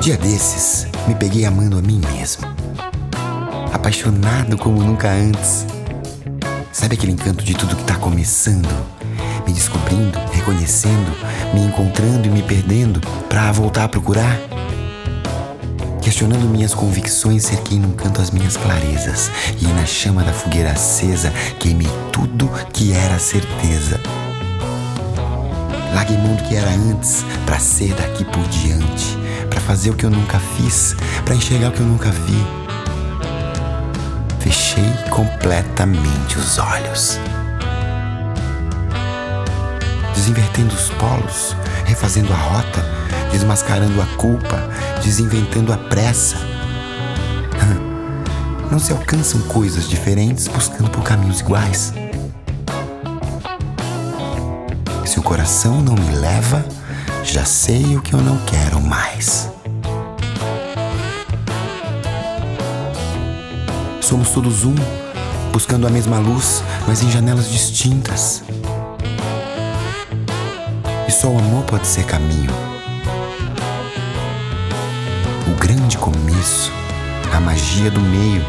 Dia desses, me peguei amando a mim mesmo. Apaixonado como nunca antes. Sabe aquele encanto de tudo que tá começando? Me descobrindo, reconhecendo, me encontrando e me perdendo para voltar a procurar? Questionando minhas convicções, cerquei num canto as minhas clarezas e na chama da fogueira acesa queimei tudo que era certeza. Larguei mão do que era antes para ser daqui por diante, para fazer o que eu nunca fiz, para enxergar o que eu nunca vi. Fechei completamente os olhos. Desinvertendo os polos, refazendo a rota, desmascarando a culpa, desinventando a pressa. Não se alcançam coisas diferentes buscando por caminhos iguais. Se o coração não me leva, já sei o que eu não quero mais. Somos todos um, buscando a mesma luz, mas em janelas distintas. E só o amor pode ser caminho. O grande começo, a magia do meio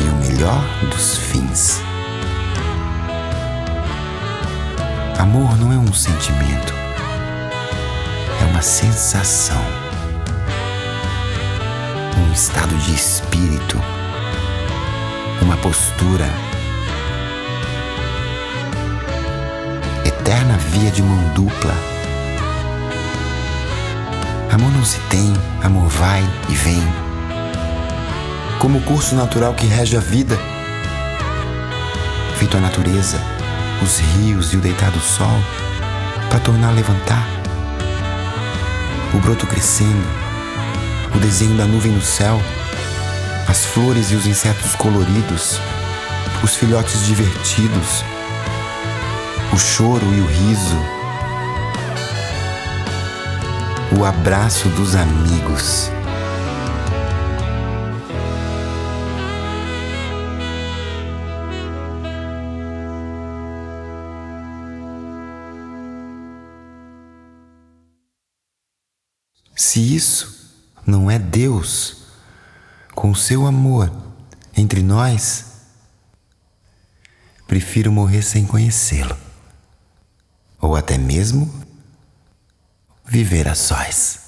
e o melhor dos fins. Amor não é um sentimento, uma sensação, um estado de espírito, uma postura. Eterna via de mão dupla. Amor não se tem, amor vai e vem. Como o curso natural que rege a vida, feito a natureza os rios e o deitar do sol para tornar a levantar. O broto crescendo, o desenho da nuvem no céu, as flores e os insetos coloridos, os filhotes divertidos, o choro e o riso, o abraço dos amigos. Se isso não é Deus com seu amor entre nós, prefiro morrer sem conhecê-lo, ou até mesmo viver a sós.